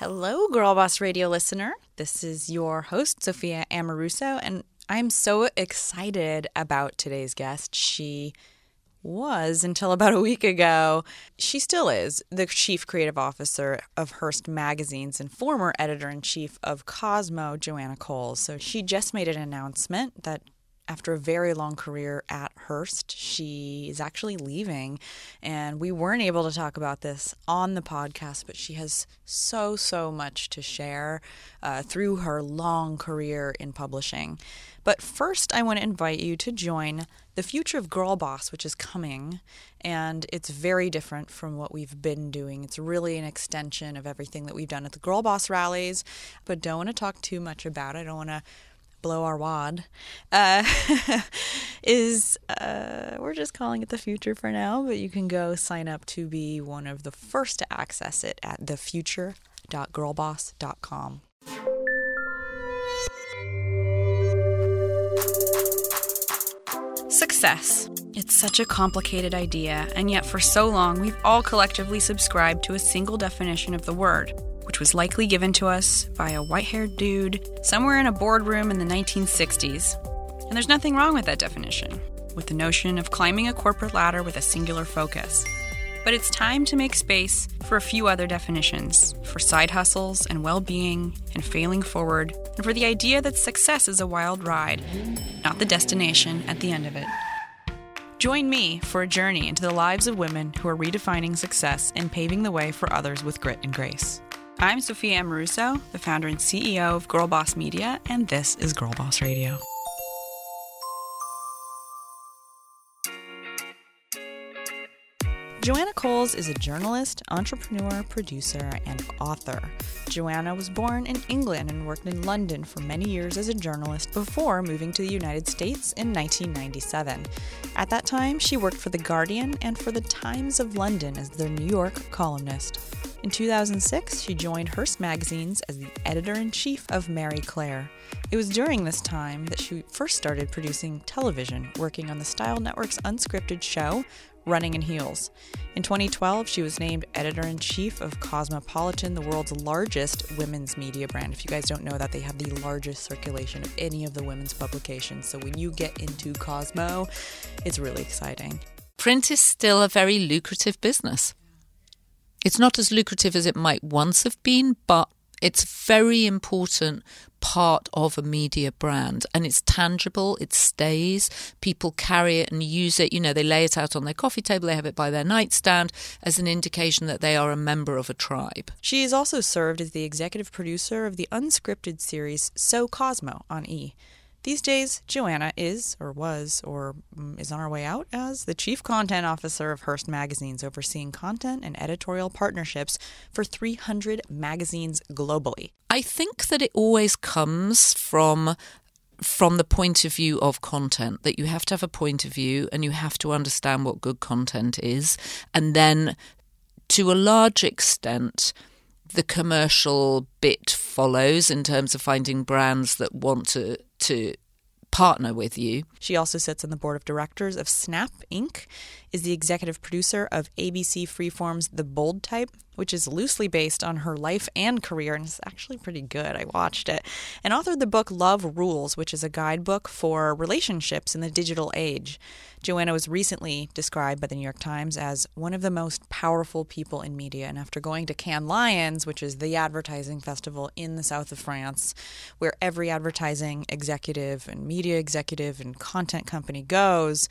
Hello, Girl Boss Radio listener. This is your host, Sophia Amoruso, and I'm so excited about today's guest. She was until about a week ago. She still is the chief creative officer of Hearst Magazines and former editor in chief of Cosmo, Joanna Coles. So she just made an announcement that after a very long career at Hearst, she is actually leaving. And we weren't able to talk about this on the podcast, but she has so, so much to share uh, through her long career in publishing. But first, I want to invite you to join the future of Girl Boss, which is coming. And it's very different from what we've been doing. It's really an extension of everything that we've done at the Girl Boss rallies, but don't want to talk too much about it. I don't want to blow our wad uh, is uh, we're just calling it the future for now but you can go sign up to be one of the first to access it at thefuture.girlboss.com Success. It's such a complicated idea, and yet for so long we've all collectively subscribed to a single definition of the word was likely given to us by a white haired dude somewhere in a boardroom in the 1960s. And there's nothing wrong with that definition, with the notion of climbing a corporate ladder with a singular focus. But it's time to make space for a few other definitions for side hustles and well being and failing forward, and for the idea that success is a wild ride, not the destination at the end of it. Join me for a journey into the lives of women who are redefining success and paving the way for others with grit and grace. I'm Sophia Amoruso, the founder and CEO of Girl Boss Media, and this is Girl Boss Radio. Joanna Coles is a journalist, entrepreneur, producer, and author. Joanna was born in England and worked in London for many years as a journalist before moving to the United States in 1997. At that time, she worked for The Guardian and for The Times of London as their New York columnist. In 2006, she joined Hearst Magazines as the editor in chief of Marie Claire. It was during this time that she first started producing television, working on the Style Network's unscripted show, Running in Heels. In 2012, she was named editor in chief of Cosmopolitan, the world's largest women's media brand. If you guys don't know that, they have the largest circulation of any of the women's publications. So when you get into Cosmo, it's really exciting. Print is still a very lucrative business. It's not as lucrative as it might once have been, but it's very important part of a media brand and it's tangible, it stays. People carry it and use it. You know, they lay it out on their coffee table, they have it by their nightstand as an indication that they are a member of a tribe. She has also served as the executive producer of the unscripted series So Cosmo on E! These days, Joanna is, or was, or mm, is on her way out as the Chief Content Officer of Hearst Magazines, overseeing content and editorial partnerships for 300 magazines globally. I think that it always comes from from the point of view of content that you have to have a point of view and you have to understand what good content is and then to a large extent the commercial bit follows in terms of finding brands that want to to partner with you. She also sits on the board of directors of Snap Inc., is the executive producer of ABC Freeform's The Bold Type, which is loosely based on her life and career, and it's actually pretty good. I watched it. And authored the book Love Rules, which is a guidebook for relationships in the digital age. Joanna was recently described by the New York Times as one of the most powerful people in media. And after going to Cannes Lions, which is the advertising festival in the south of France, where every advertising executive and media executive and content company goes,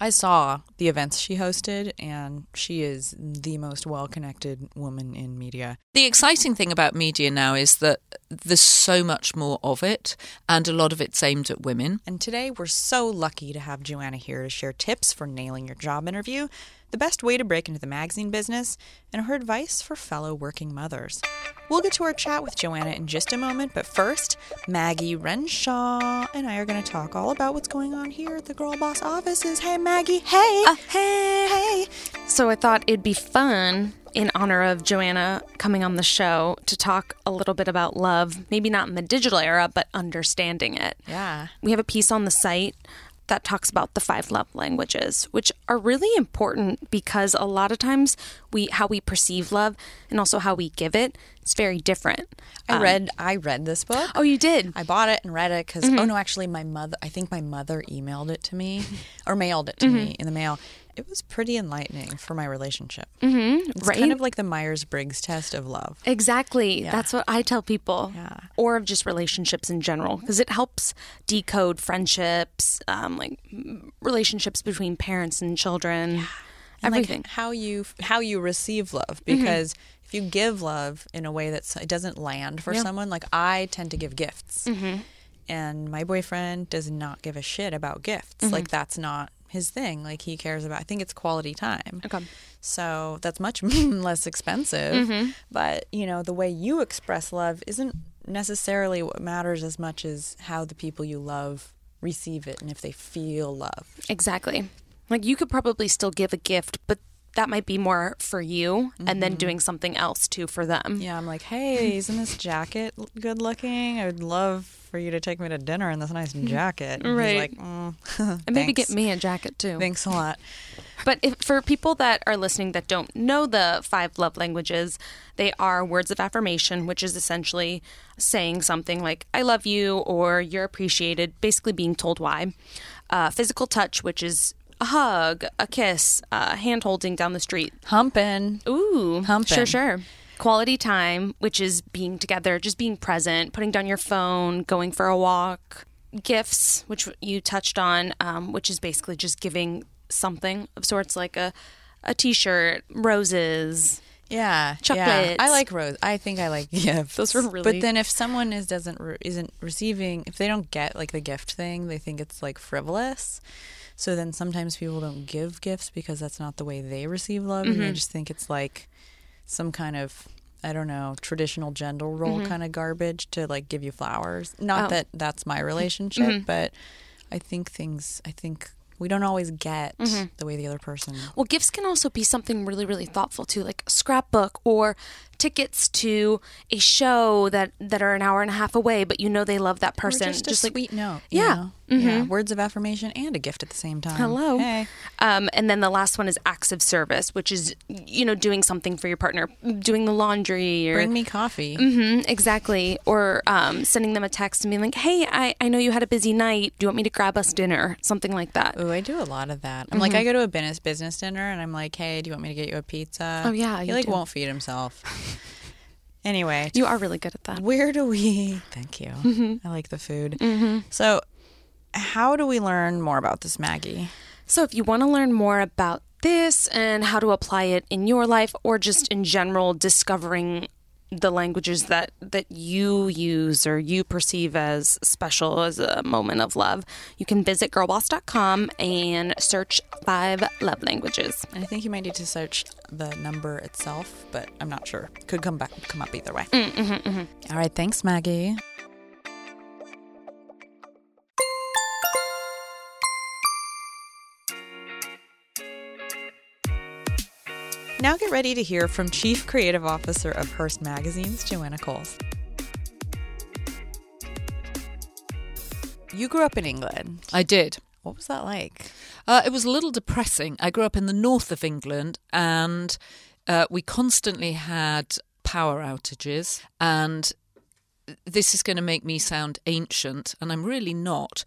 I saw the events she hosted, and she is the most well connected woman in media. The exciting thing about media now is that there's so much more of it, and a lot of it's aimed at women. And today, we're so lucky to have Joanna here to share tips for nailing your job interview the best way to break into the magazine business, and her advice for fellow working mothers. We'll get to our chat with Joanna in just a moment, but first, Maggie Renshaw and I are going to talk all about what's going on here at the Girl Boss offices. Hey, Maggie. Hey. Uh, hey. Hey. So I thought it'd be fun in honor of Joanna coming on the show to talk a little bit about love, maybe not in the digital era, but understanding it. Yeah. We have a piece on the site that talks about the five love languages, which are really important because a lot of times we how we perceive love and also how we give it, it is very different. I um, read I read this book. Oh, you did? I bought it and read it because mm-hmm. oh no, actually my mother I think my mother emailed it to me or mailed it to mm-hmm. me in the mail. It was pretty enlightening for my relationship. Mm-hmm, it's right? kind of like the Myers Briggs test of love. Exactly. That's what I tell people. Yeah. Or of just relationships in general, because it helps decode friendships, um, like mm, relationships between parents and children, And, like, everything. how you how you receive love because if you give love in a way that it doesn't land for Yeah. someone like i tend to give gifts and my boyfriend does not give a shit about gifts like that's not his thing like he cares about i think it's quality time Okay. so that's much less expensive Mm-hmm. but you know the way you express love isn't necessarily what matters as much as how the people you love receive it and if they feel love Exactly. Like you could probably still give a gift, but that might be more for you and then doing something else too for them. Yeah, I'm like, hey, isn't this jacket good looking? I would love for you to take me to dinner in this nice jacket. And Right. He's like, mm, And maybe get me a jacket too. Thanks a lot. But if, for people that are listening that don't know the five love languages, they are words of affirmation, which is essentially saying something like, I love you or you're appreciated, basically being told why. Uh, physical touch, which is a hug, a kiss, uh, hand holding down the street. Humping. Ooh, Humping. Sure, sure. Quality time, which is being together, just being present, putting down your phone, going for a walk. Gifts, which you touched on, um, which is basically just giving something of sorts, like a a T-shirt, roses. Yeah, Yeah. I like rose. I think I like gifts. Those are really- But then if someone is doesn't re- isn't receiving, if they don't get like the gift thing, they think it's like frivolous. So then sometimes people don't give gifts because that's not the way they receive love, and Mm-hmm. they just think it's like some kind of I don't know traditional gender role kind of garbage to like give you flowers. Not Mm-hmm. Oh. that that's my relationship, but I think things. I think we don't always get Mm-hmm. the way the other person. Well, gifts can also be something really, really thoughtful too, like a scrapbook or tickets to a show that that are an hour and a half away, but you know they love that Or person. just, a like sweet note. you Yeah. know? Yeah. Words of affirmation and a gift at the same time. Hello. Hey. Um, and then the last one is acts of service, which is you know doing something for your partner, doing the laundry or Bring me coffee. Mhm, exactly, or um, sending them a text and being like, "Hey, I, I know you had a busy night. Do you want me to grab us dinner? Something like that." Oh, I do a lot of that. I'm like, I go to a business business dinner and I'm like, hey, do you want me to get you a pizza? Oh, yeah, he you like do. won't feed himself. Anyway, You are really good at that. where do we? Thank you. Mm-hmm. I like the food. So, how do we learn more about this Maggie? So, if you want to learn more about this and how to apply it in your life, or just in general, discovering the languages that that you use or you perceive as special as a moment of love, you can visit girlboss.com and search five love languages. And I think you might need to search the number itself, but I'm not sure. Could come back, come up either way. Mm, All right, thanks, Maggie. Now get ready to hear from Chief Creative Officer of Hearst Magazines, Joanna Coles. You grew up in England. I did. What was that like? Uh, it was a little depressing. I grew up in the north of England and uh, we constantly had power outages. And this is going to make me sound ancient, and I'm really not.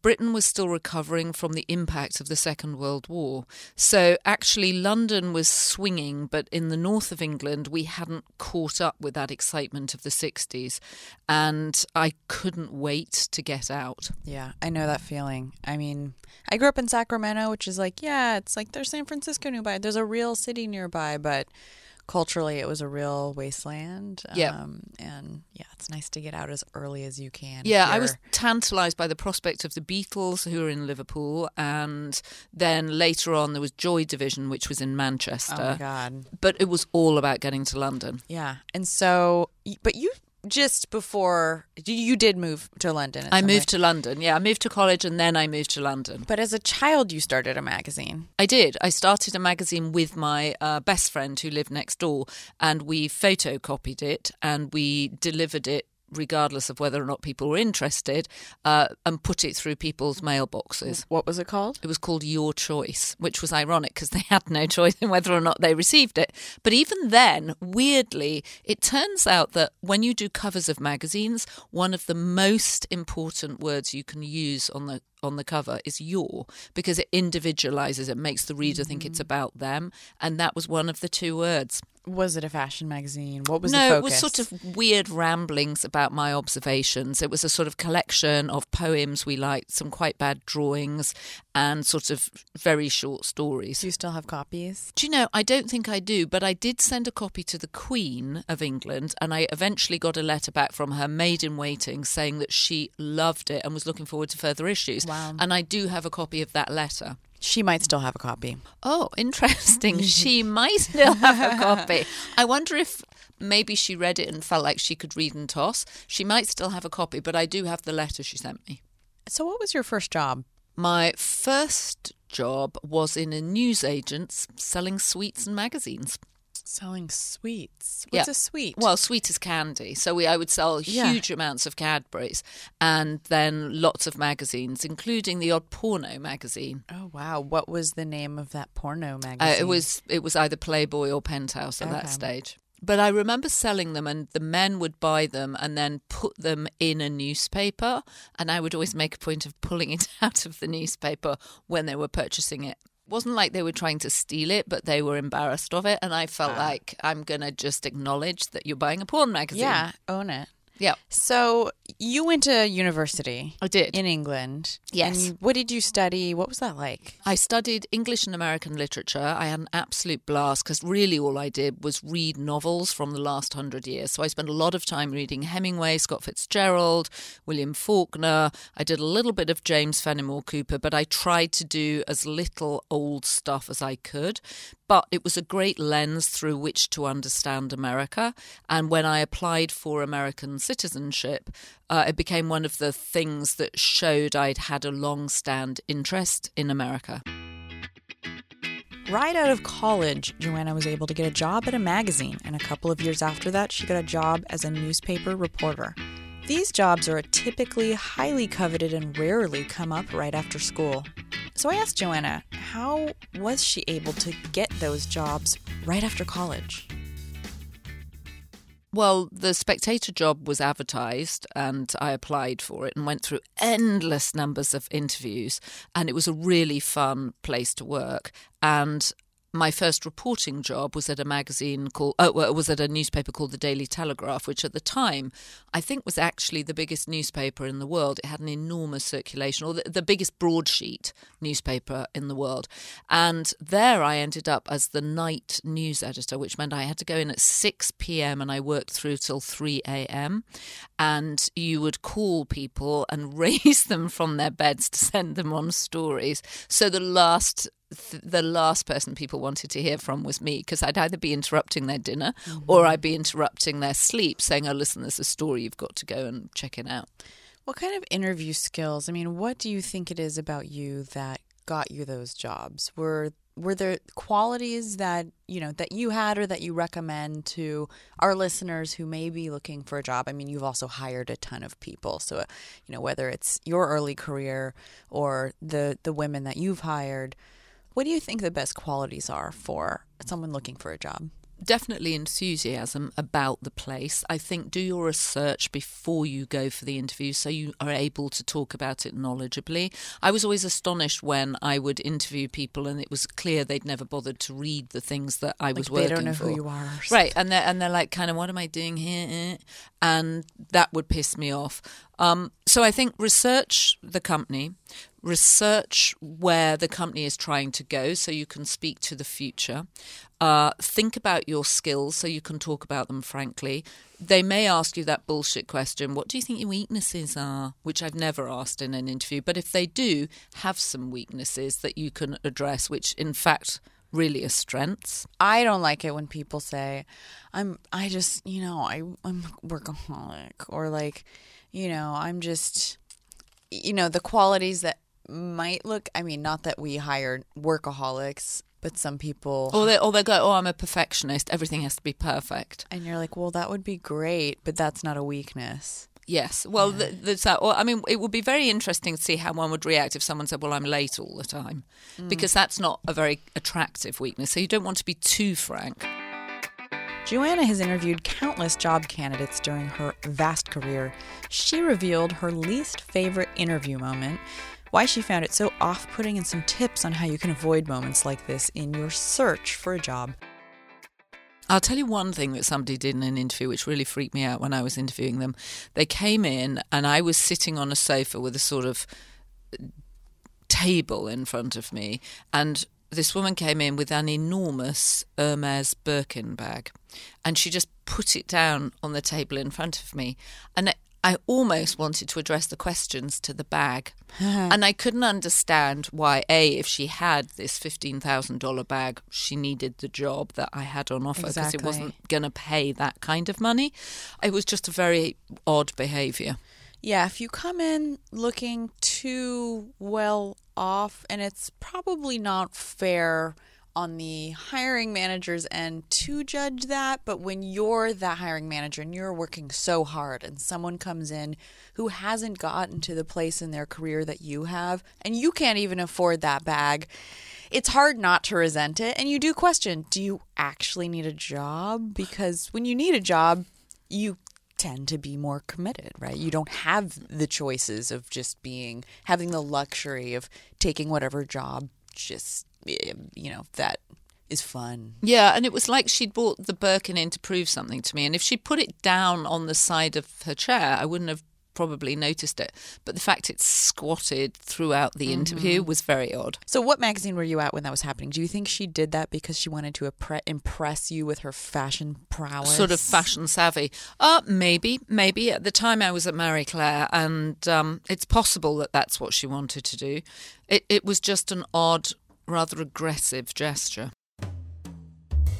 Britain was still recovering from the impact of the Second World War. So actually, London was swinging, but in the north of England, we hadn't caught up with that excitement of the 60s. And I couldn't wait to get out. Yeah, I know that feeling. I mean, I grew up in Sacramento, which is like, yeah, it's like there's San Francisco nearby. There's a real city nearby, but culturally it was a real wasteland. Yeah. Um, and yeah, it's nice to get out as early as you can. Yeah, I was tantalised by the prospect of the Beatles, who were in Liverpool, and then later on there was Joy Division, which was in Manchester. Oh my God. But it was all about getting to London. Yeah. And so, but you just before, you- you did move to London. I moved to London. Yeah, I moved to college and then I moved to London. But as a child, you started a magazine. I did. I started a magazine with my uh, best friend who lived next door, and we photocopied it and we delivered it regardless of whether or not people were interested, uh, and put it through people's mailboxes. What was it called? It was called Your Choice, which was ironic because they had no choice in whether or not they received it. But even then, weirdly, it turns out that when you do covers of magazines, one of the most important words you can use on the on the cover is your because it individualizes it makes the reader think it's about them and that was one of the two words Was it a fashion magazine? What was it? no, it was sort of weird ramblings about my observations. It was a sort of collection of poems we liked, some quite bad drawings, and sort of very short stories. Do you still have copies? Do you know, I don't think I do, but I did send a copy to the Queen of England, and I eventually got a letter back from her maid in waiting saying that she loved it and was looking forward to further issues. Wow. And I do have a copy of that letter. She might still have a copy. Oh, interesting. she might still have a copy. I wonder if maybe she read it and felt like she could read and toss. She might still have a copy, but I do have the letter she sent me. So, what was your first job? My first job was in a newsagent's selling sweets and magazines. Selling sweets. What's Yeah. a sweet? Well, sweet is candy. So we, I would sell Yeah. huge amounts of Cadbury's and then lots of magazines, including the odd porno magazine. oh wow, what was the name of that porno Uh, magazine? it was it was either Playboy or Penthouse at that stage. But I remember selling them, and the men would buy them and then put them in a newspaper, and I would always make a point of pulling it out of the newspaper when they were purchasing it. Wasn't like they were trying to steal it, but they were embarrassed of it, and I felt ah. like I'm gonna just acknowledge that you're buying a porn magazine. yeah, own it. Yeah, So you went to university I did. in England. Yes. And what did you study? What was that like? I studied English and American literature. I had an absolute blast because really all I did was read novels from the last hundred years. So I spent a lot of time reading Hemingway, Scott Fitzgerald, William Faulkner. I did a little bit of James Fenimore Cooper, but I tried to do as little old stuff as I could. But it was a great lens through which to understand America. And when I applied for American citizenship, uh, it became one of the things that showed I'd had a long stand interest in America. Right out of college, Joanna was able to get a job at a magazine, and a couple of years after that, she got a job as a newspaper reporter. These jobs are typically highly coveted and rarely come up right after school. So I asked Joanna, how was she able to get those jobs right after college? Well, the spectator job was advertised and I applied for it and went through endless numbers of interviews. And it was a really fun place to work. And my first reporting job was at a magazine called, oh, was at a newspaper called the Daily Telegraph, which at the time I think was actually the biggest newspaper in the world. It had an enormous circulation, or the, the biggest broadsheet newspaper in the world. And there I ended up as the night news editor, which meant I had to go in at 6 p.m. and I worked through till 3 a.m. And you would call people and raise them from their beds to send them on stories. So the last th- the last person people wanted to hear from was me because I'd either be interrupting their dinner mm-hmm. or I'd be interrupting their sleep, saying, "Oh, listen, there's a story you've got to go and check it out." What kind of interview skills? I mean, what do you think it is about you that got you those jobs? Were were there qualities that you know that you had or that you recommend to our listeners who may be looking for a job? I mean, you've also hired a ton of people, so you know whether it's your early career or the the women that you've hired. What do you think the best qualities are for someone looking for a job? definitely enthusiasm about the place. I think do your research before you go for the interview so you are able to talk about it knowledgeably. I was always astonished when I would interview people and it was clear they'd never bothered to read the things that I was Like, they working don't know for. who you are. Right, and they're and they're like, kind of, what am I doing here? And that would piss me off. Um, so I think research the company, research where the company is trying to go, so you can speak to the future. Uh, think about your skills, so you can talk about them frankly. They may ask you that bullshit question: What do you think your weaknesses are? Which I've never asked in an interview, but if they do, have some weaknesses that you can address, which in fact really are strengths. I don't like it when people say, "I'm," I just, you know, I, I'm workaholic, or like, you know, I'm just, you know, the qualities that might look. I mean, not that we hire workaholics but some people Or they, or they go, oh, I'm a perfectionist. Everything has to be perfect. and you're like, well, that would be great, but that's not a weakness. Yes. Well, th- there's that. Or, I mean, it would be very interesting to see how one would react if someone said, well, I'm late all the time, mm. because that's not a very attractive weakness. So you don't want to be too frank. Joanna has interviewed countless job candidates during her vast career. She revealed her least favorite interview moment, why she found it so off putting, and some tips on how you can avoid moments like this in your search for a job. I'll tell you one thing that somebody did in an interview which really freaked me out when I was interviewing them. They came in and I was sitting on a sofa with a sort of table in front of me and this woman came in with an enormous Hermes Birkin bag and she just put it down on the table in front of me and I almost wanted to address the questions to the bag. and I couldn't understand why, A, if she had this $15,000 bag, she needed the job that I had on offer because it wasn't going to pay that kind of money. It was just a very odd behaviour. Yeah, if you come in looking too well off, and it's probably not fair on the hiring manager's end to judge that, but when you're the hiring manager and you're working so hard and someone comes in who hasn't gotten to the place in their career that you have, and you can't even afford that bag, it's hard not to resent it. And you do question do you actually need a job? Because when you need a job, you tend to be more committed, right? You don't have the choices of just being having the luxury of taking whatever job just you know that is fun. Yeah, and it was like she'd bought the Birkin in to prove something to me. And if she'd put it down on the side of her chair, I wouldn't have probably noticed it. But the fact it's squatted throughout the interview was very odd. So what magazine were you at when that was happening? Do you think she did that because she wanted to impress you with her fashion prowess? Sort of fashion savvy. Uh, maybe, maybe. At the time I was at Marie Claire, and um, it's possible that that's what she wanted to do. It, it was just an odd, rather aggressive gesture.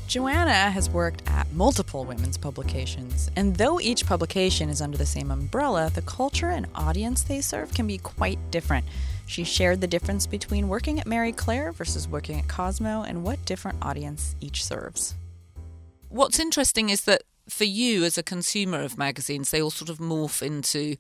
Joanna has worked at multiple women's publications, and though each publication is under the same umbrella, the culture and audience they serve can be quite different. She shared the difference between working at Marie Claire versus working at Cosmo and what different audience each serves. What's interesting is that for you as a consumer of magazines, they all sort of morph into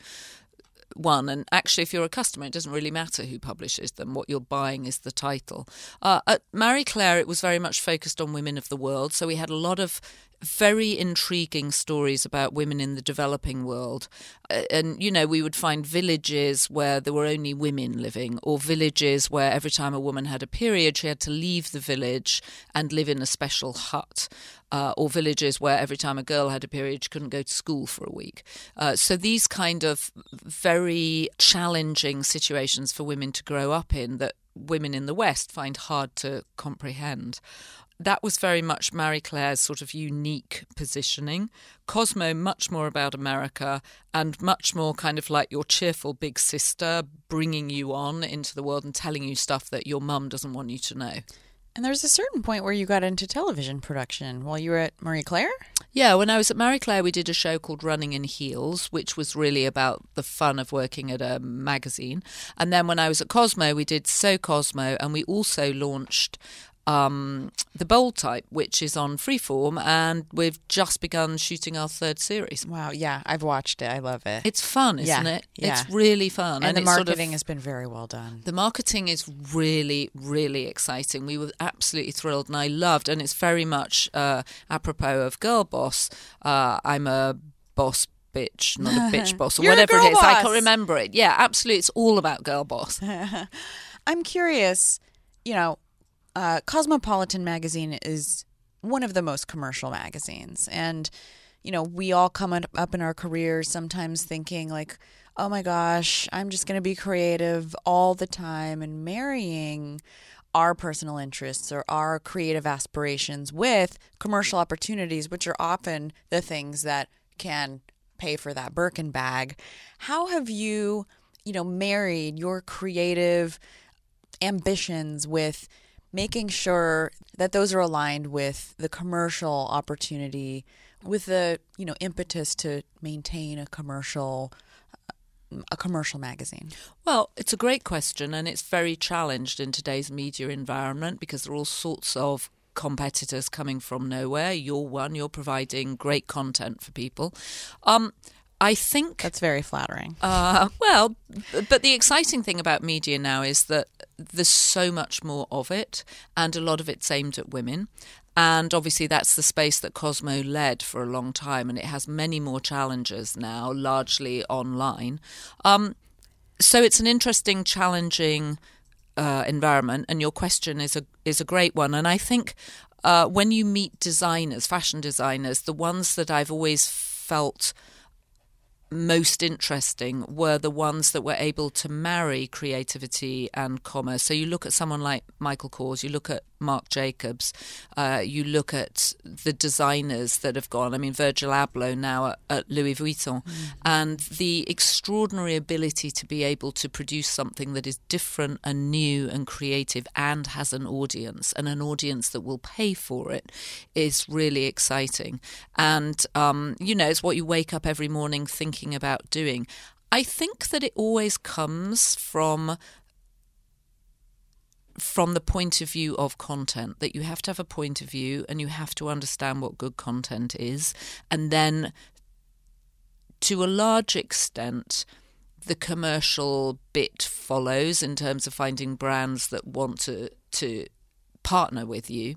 one. And actually, if you're a customer, it doesn't really matter who publishes them. What you're buying is the title. Uh, at Marie Claire, it was very much focused on women of the world. So we had a lot of very intriguing stories about women in the developing world. Uh, and, you know, we would find villages where there were only women living, or villages where every time a woman had a period, she had to leave the village and live in a special hut. Uh, or villages where every time a girl had a period, she couldn't go to school for a week. Uh, so these kind of very challenging situations for women to grow up in that women in the West find hard to comprehend. That was very much Marie Claire's sort of unique positioning. Cosmo, much more about America and much more kind of like your cheerful big sister bringing you on into the world and telling you stuff that your mum doesn't want you to know. And there's a certain point where you got into television production while you were at Marie Claire? Yeah, when I was at Marie Claire, we did a show called Running in Heels, which was really about the fun of working at a magazine. And then when I was at Cosmo, we did So Cosmo, and we also launched um, the Bold Type, which is on Freeform, and we've just begun shooting our third series. Wow, yeah, I've watched it. I love it. It's fun, isn't Yeah, it? yeah. It's really fun, and, the it's sort of- marketing has been very well done. the marketing is really, really exciting. We were absolutely thrilled, and I loved. And it's very much uh, apropos of Girl Boss. Uh, I'm a boss bitch, not a bitch boss, or whatever it is. I can't remember it. Yeah, absolutely. It's all about Girl Boss. I'm curious, you know, uh, Cosmopolitan magazine is one of the most commercial magazines. And, you know, we all come up in our careers sometimes thinking, like, oh my gosh, I'm just going to be creative all the time and marrying our personal interests or our creative aspirations with commercial opportunities, which are often the things that can pay for that Birkin bag. How have you, you know, married your creative ambitions with making sure that those are aligned with the commercial opportunity with the you know impetus to maintain a commercial a commercial magazine? Well, it's a great question, and it's very challenged in today's media environment because there are all sorts of competitors coming from nowhere. You're one, you're providing great content for people. Um, I think that's very flattering. Uh, well, but the exciting thing about media now is that there's so much more of it, and a lot of it's aimed at women. And obviously, that's the space that Cosmo led for a long time, and it has many more challenges now, largely online. Um, so it's an interesting, challenging uh, environment, and your question is a is a great one. And I think uh, when you meet designers, fashion designers, the ones that I've always felt most interesting were the ones that were able to marry creativity and commerce. So you look at someone like Michael Kors, you look at Marc Jacobs, uh, you look at the designers that have gone. I mean, Virgil Abloh now at, at Louis Vuitton, mm. and the extraordinary ability to be able to produce something that is different and new and creative and has an audience and an audience that will pay for it is really exciting. And, um, you know, it's what you wake up every morning thinking about doing. I think that it always comes from from the point of view of content that you have to have a point of view and you have to understand what good content is. And then to a large extent the commercial bit follows in terms of finding brands that want to to partner with you,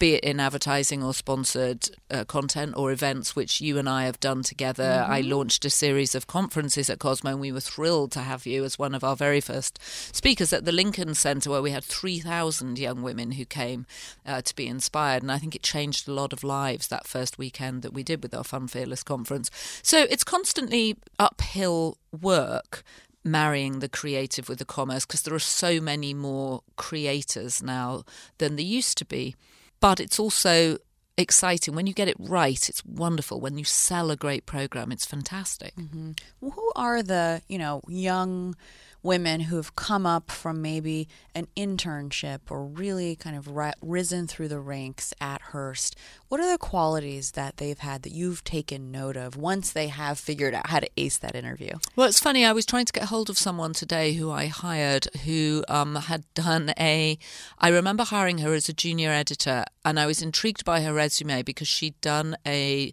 be it in advertising or sponsored uh, content or events, which you and I have done together. Mm-hmm. I launched a series of conferences at Cosmo, and we were thrilled to have you as one of our very first speakers at the Lincoln Center, where we had 3,000 young women who came uh, to be inspired. And I think it changed a lot of lives that first weekend that we did with our Fun Fearless conference. So it's constantly uphill work marrying the creative with the commerce because there are so many more creators now than there used to be. But it's also exciting when you get it right. It's wonderful when you sell a great program. It's fantastic. Mm-hmm. Who are the you know young women who have come up from maybe an internship or really kind of ri- risen through the ranks at Hearst, what are the qualities that they've had that you've taken note of once they have figured out how to ace that interview? Well, it's funny. I was trying to get hold of someone today who I hired who um, had done a. I remember hiring her as a junior editor, and I was intrigued by her resume because she'd done a.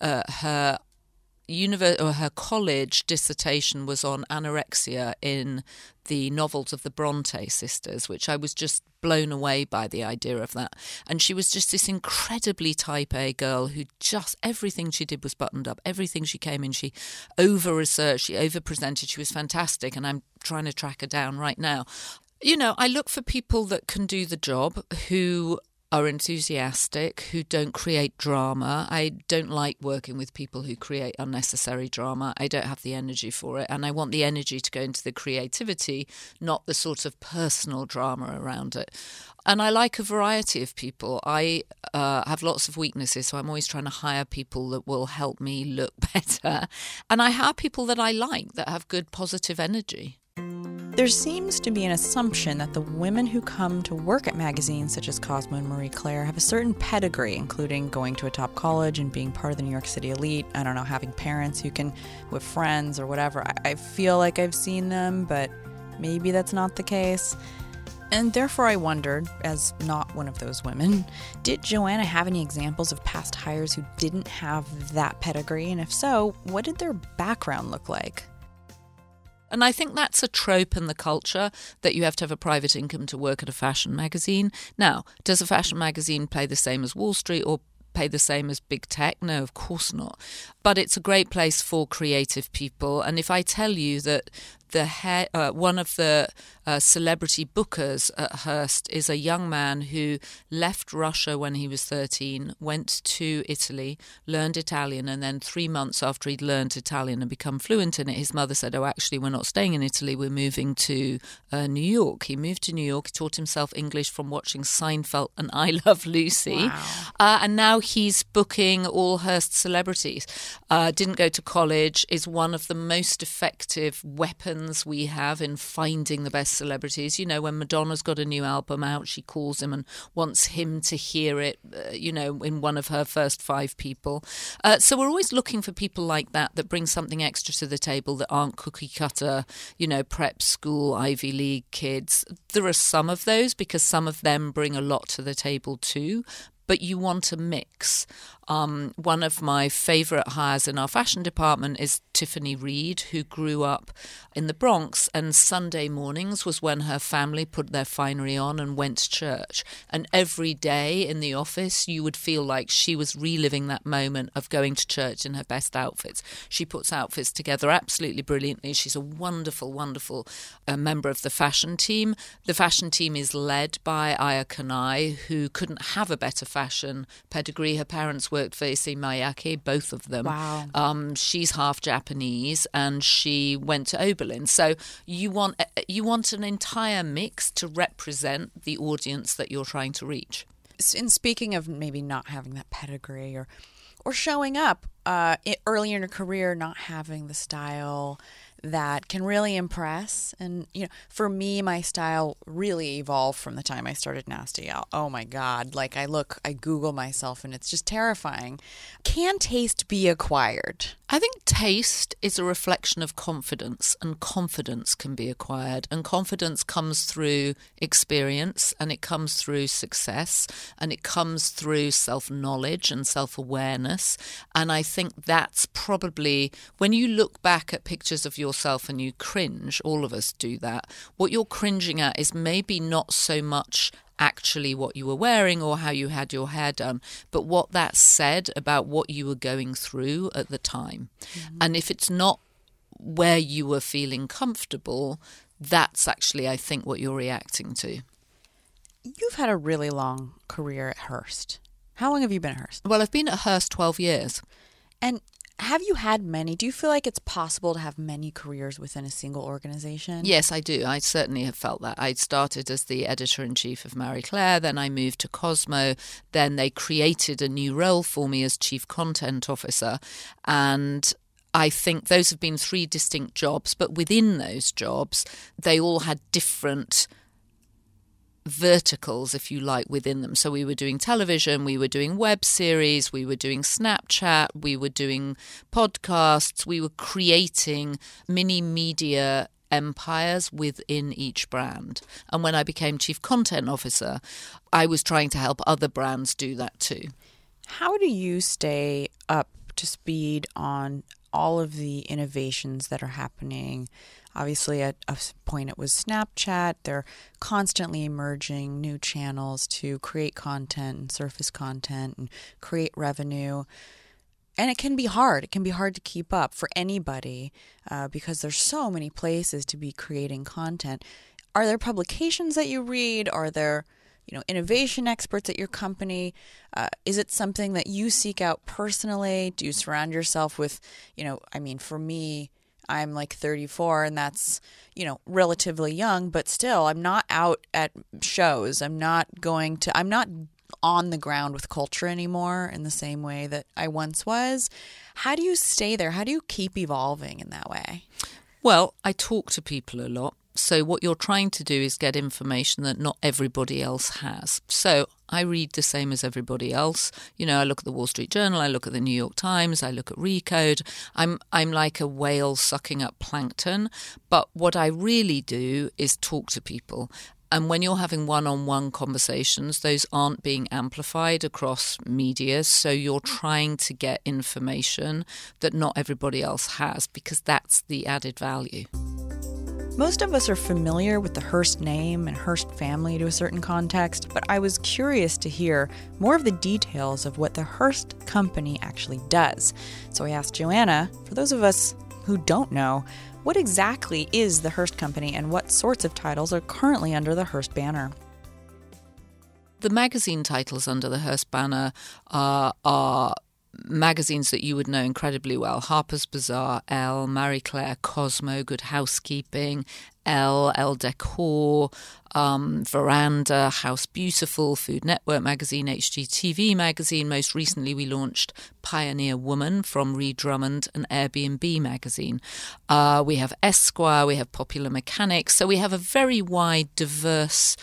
Uh, her or her college dissertation was on anorexia in the novels of the Bronte sisters, which I was just blown away by the idea of that. And she was just this incredibly type A girl who just everything she did was buttoned up. Everything she came in, she over researched, she over presented. She was fantastic. And I'm trying to track her down right now. You know, I look for people that can do the job, who are enthusiastic, who don't create drama. I don't like working with people who create unnecessary drama. I don't have the energy for it. And I want the energy to go into the creativity, not the sort of personal drama around it. And I like a variety of people. I uh, have lots of weaknesses, so I'm always trying to hire people that will help me look better. And I hire people that I like, that have good positive energy. There seems to be an assumption that the women who come to work at magazines such as Cosmo and Marie Claire have a certain pedigree, including going to a top college and being part of the New York City elite. I don't know, having parents who can, with friends or whatever. I, I feel like I've seen them, but maybe that's not the case. And therefore, I wondered, as not one of those women, did Joanna have any examples of past hires who didn't have that pedigree? And if so, what did their background look like? And I think that's a trope in the culture that you have to have a private income to work at a fashion magazine. Now, does a fashion magazine play the same as Wall Street or pay the same as big tech? No, of course not. But it's a great place for creative people. And if I tell you that the he- uh, one of the uh, celebrity bookers at Hearst is a young man who left Russia when he was 13, went to Italy, learned Italian, and then three months after he'd learned Italian and become fluent in it, his mother said, Oh, actually, we're not staying in Italy, we're moving to uh, New York. He moved to New York, taught himself English from watching Seinfeld and I Love Lucy. Wow. Uh, and now he's booking all Hearst celebrities. Uh, didn't go to college, is one of the most effective weapons we have in finding the best celebrities. You know, when Madonna's got a new album out, she calls him and wants him to hear it, uh, you know, in one of her first five people. Uh, so we're always looking for people like that that bring something extra to the table that aren't cookie cutter, you know, prep school, Ivy League kids. There are some of those because some of them bring a lot to the table too but you want a mix. Um, one of my favourite hires in our fashion department is Tiffany Reed, who grew up in the Bronx, and Sunday mornings was when her family put their finery on and went to church. And every day in the office, you would feel like she was reliving that moment of going to church in her best outfits. She puts outfits together absolutely brilliantly. She's a wonderful, wonderful uh, member of the fashion team. The fashion team is led by Aya Kanai, who couldn't have a better fashion pedigree. Her parents worked for Issey Miyake, both of them. Wow. Um, she's half Japanese, and she went to Oberlin. So you want you want an entire mix to represent the audience that you're trying to reach. In speaking of maybe not having that pedigree or or showing up uh, early in your career, not having the style that can really impress. And, you know, for me, my style really evolved from the time I started Nasty. Oh my God. Like, I look, I Google myself, and it's just terrifying. Can taste be acquired? I think taste is a reflection of confidence, and confidence can be acquired. And confidence comes through experience, and it comes through success, and it comes through self knowledge and self awareness. And I think that's probably when you look back at pictures of yourself and you cringe, all of us do that. What you're cringing at is maybe not so much actually what you were wearing or how you had your hair done, but what that said about what you were going through at the time. Mm-hmm. And if it's not where you were feeling comfortable, that's actually, I think, what you're reacting to. You've had a really long career at Hearst. How long have you been at Hearst? Well, I've been at Hearst 12 years. And have you had many? Do you feel like it's possible to have many careers within a single organization? Yes, I do. I certainly have felt that. I started as the editor in chief of Marie Claire, then I moved to Cosmo, then they created a new role for me as chief content officer. And I think those have been three distinct jobs, but within those jobs, they all had different verticals, if you like, within them. So we were doing television, we were doing web series, we were doing Snapchat, we were doing podcasts, we were creating mini media empires within each brand. And when I became chief content officer, I was trying to help other brands do that too. How do you stay up to speed on all of the innovations that are happening Obviously, at a point it was Snapchat. They're constantly emerging new channels to create content and surface content and create revenue. And it can be hard. It can be hard to keep up for anybody uh, because there's so many places to be creating content. Are there publications that you read? Are there you know innovation experts at your company uh, is it something that you seek out personally do you surround yourself with you know i mean for me I'm like 34 and that's, you know, relatively young, but still I'm not out at shows. I'm not going to I'm not on the ground with culture anymore in the same way that I once was. How do you stay there? How do you keep evolving in that way? Well, I talk to people a lot. So, what you're trying to do is get information that not everybody else has. So, I read the same as everybody else. You know, I look at the Wall Street Journal, I look at the New York Times, I look at Recode. I'm I'm like a whale sucking up plankton, but what I really do is talk to people. And when you're having one on one conversations, those aren't being amplified across media. So you're trying to get information that not everybody else has because that's the added value. Most of us are familiar with the Hearst name and Hearst family to a certain context, but I was curious to hear more of the details of what the Hearst company actually does. So I asked Joanna, for those of us who don't know, what exactly is the Hearst company and what sorts of titles are currently under the Hearst banner? The magazine titles under the Hearst banner are, magazines that you would know incredibly well. Harper's Bazaar, Elle, Marie Claire, Cosmo, Good Housekeeping, Elle, Elle Decor, um, Veranda, House Beautiful, Food Network magazine, HGTV magazine. Most recently, we launched Pioneer Woman from Ree Drummond and Airbnb magazine. Uh, we have Esquire, we have Popular Mechanics. So we have a very wide, diverse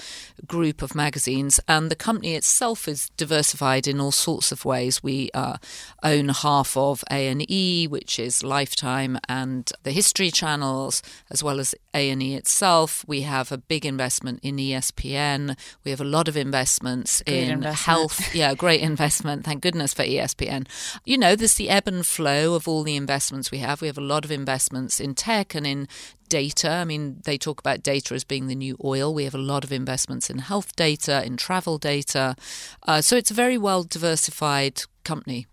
group of magazines, and the company itself is diversified in all sorts of ways. We uh, own half of A and E, which is Lifetime and the History channels, as well as A itself. We have a big investment in ESPN. We have a lot of investments Great in investment. health. Yeah, great investment. Thank goodness for ESPN. You know, there's the ebb and flow of all the investments we have. We have a lot of investments in tech and in data. I mean, they talk about data as being the new oil. We have a lot of investments in health data, in travel data. Uh, so it's a very well diversified company.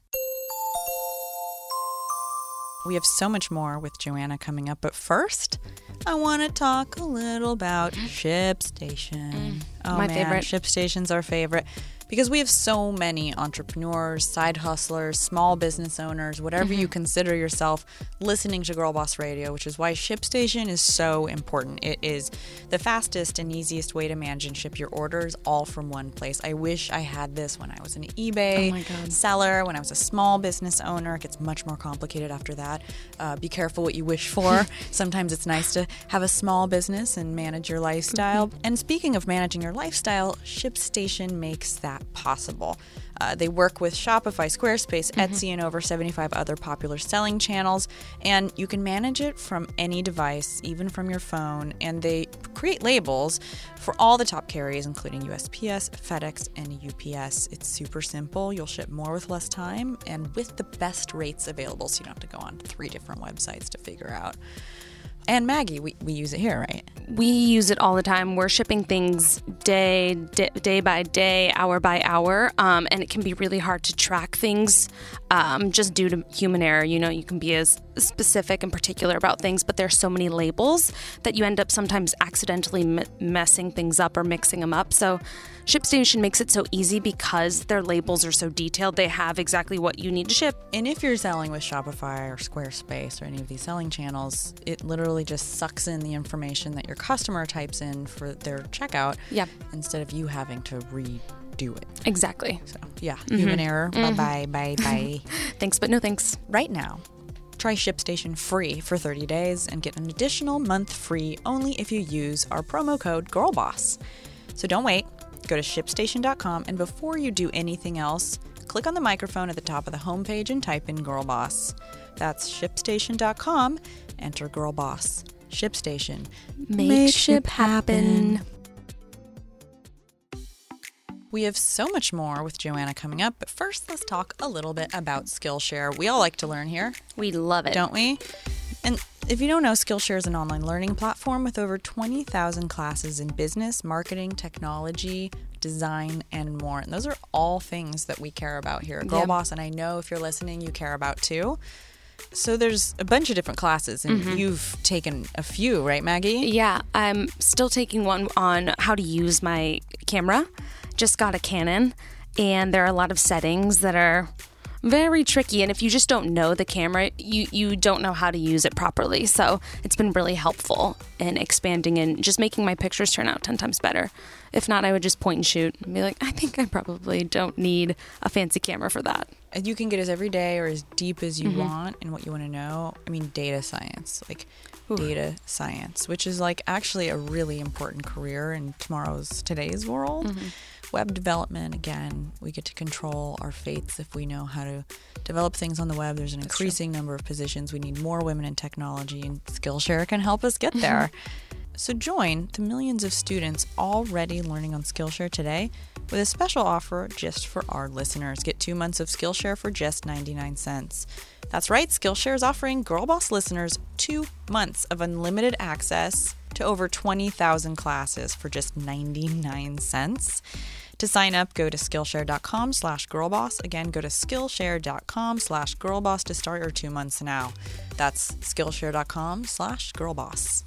We have so much more with Joanna coming up, but first, I want to talk a little about mm-hmm. ShipStation. Mm. Oh my man, favorite. ShipStation's our favorite because we have so many entrepreneurs, side hustlers, small business owners, whatever you consider yourself, listening to Girl Boss Radio, which is why ShipStation is so important. It is the fastest and easiest way to manage and ship your orders all from one place. I wish I had this when I was an eBay Oh seller, when I was a small business owner. It gets much more complicated after that. Uh, be careful what you wish for. Sometimes it's nice to have a small business and manage your lifestyle. and speaking of managing your lifestyle, ShipStation makes that possible. Uh, they work with Shopify, Squarespace, Etsy, and over 75 other popular selling channels. And you can manage it from any device, even from your phone. And they create labels for all the top carriers, including USPS, FedEx, and UPS. It's super simple. You'll ship more with less time and with the best rates available. So you don't have to go on three different websites to figure out. And Maggie, we, we use it here, right? We use it all the time. We're shipping things day, day, day by day, hour by hour, um, and it can be really hard to track things um, just due to human error. You know, you can be as specific and particular about things, but there's so many labels that you end up sometimes accidentally m- messing things up or mixing them up. So, ShipStation makes it so easy because their labels are so detailed. They have exactly what you need to ship. And if you're selling with Shopify or Squarespace or any of these selling channels, it literally just sucks in the information that your customer types in for their checkout Yeah. instead of you having to redo it. Exactly. So, yeah, mm-hmm. human error. Bye bye, bye bye. Thanks, but no thanks. right now, try ShipStation free for 30 days and get an additional month free only if you use our promo code GIRLBOSS. So don't wait. Go to shipstation.com and before you do anything else, click on the microphone at the top of the homepage and type in GirlBoss. That's shipstation.com. Enter GirlBoss. ShipStation. Make ship happen. We have so much more with Joanna coming up, but first let's talk a little bit about Skillshare. We all like to learn here. We love it. don't we? And if you don't know, Skillshare is an online learning platform with over 20,000 classes in business, marketing, technology, design, and more. And those are all things that we care about here at Girl Yeah. Boss. And I know if you're listening, you care about too. So there's a bunch of different classes, and mm-hmm. you've taken a few, right, Maggie? Yeah, I'm still taking one on how to use my camera. Just got a Canon, and there are a lot of settings that are very tricky and if you just don't know the camera you you don't know how to use it properly so it's been really helpful in expanding and just making my pictures turn out 10 times better if not i would just point and shoot and be like i think i probably don't need a fancy camera for that And you can get as every day or as deep as Mm-hmm. you want in what you want to know. I mean, data science, like data science, which is like actually a really important career in tomorrow's today's world. Mm-hmm. Web development, again, we get to control our fates if we know how to develop things on the web. There's an increasing number of positions. We need more women in technology, and Skillshare can help us get there. So join the millions of students already learning on Skillshare today with a special offer just for our listeners. Get two months of Skillshare for just 99 cents. That's right, Skillshare is offering Girlboss listeners two months of unlimited access to over 20,000 classes for just 99 cents. To sign up, go to Skillshare.com slash girlboss. Again, go to Skillshare.com slash girlboss to start your two months now. That's Skillshare.com slash girlboss.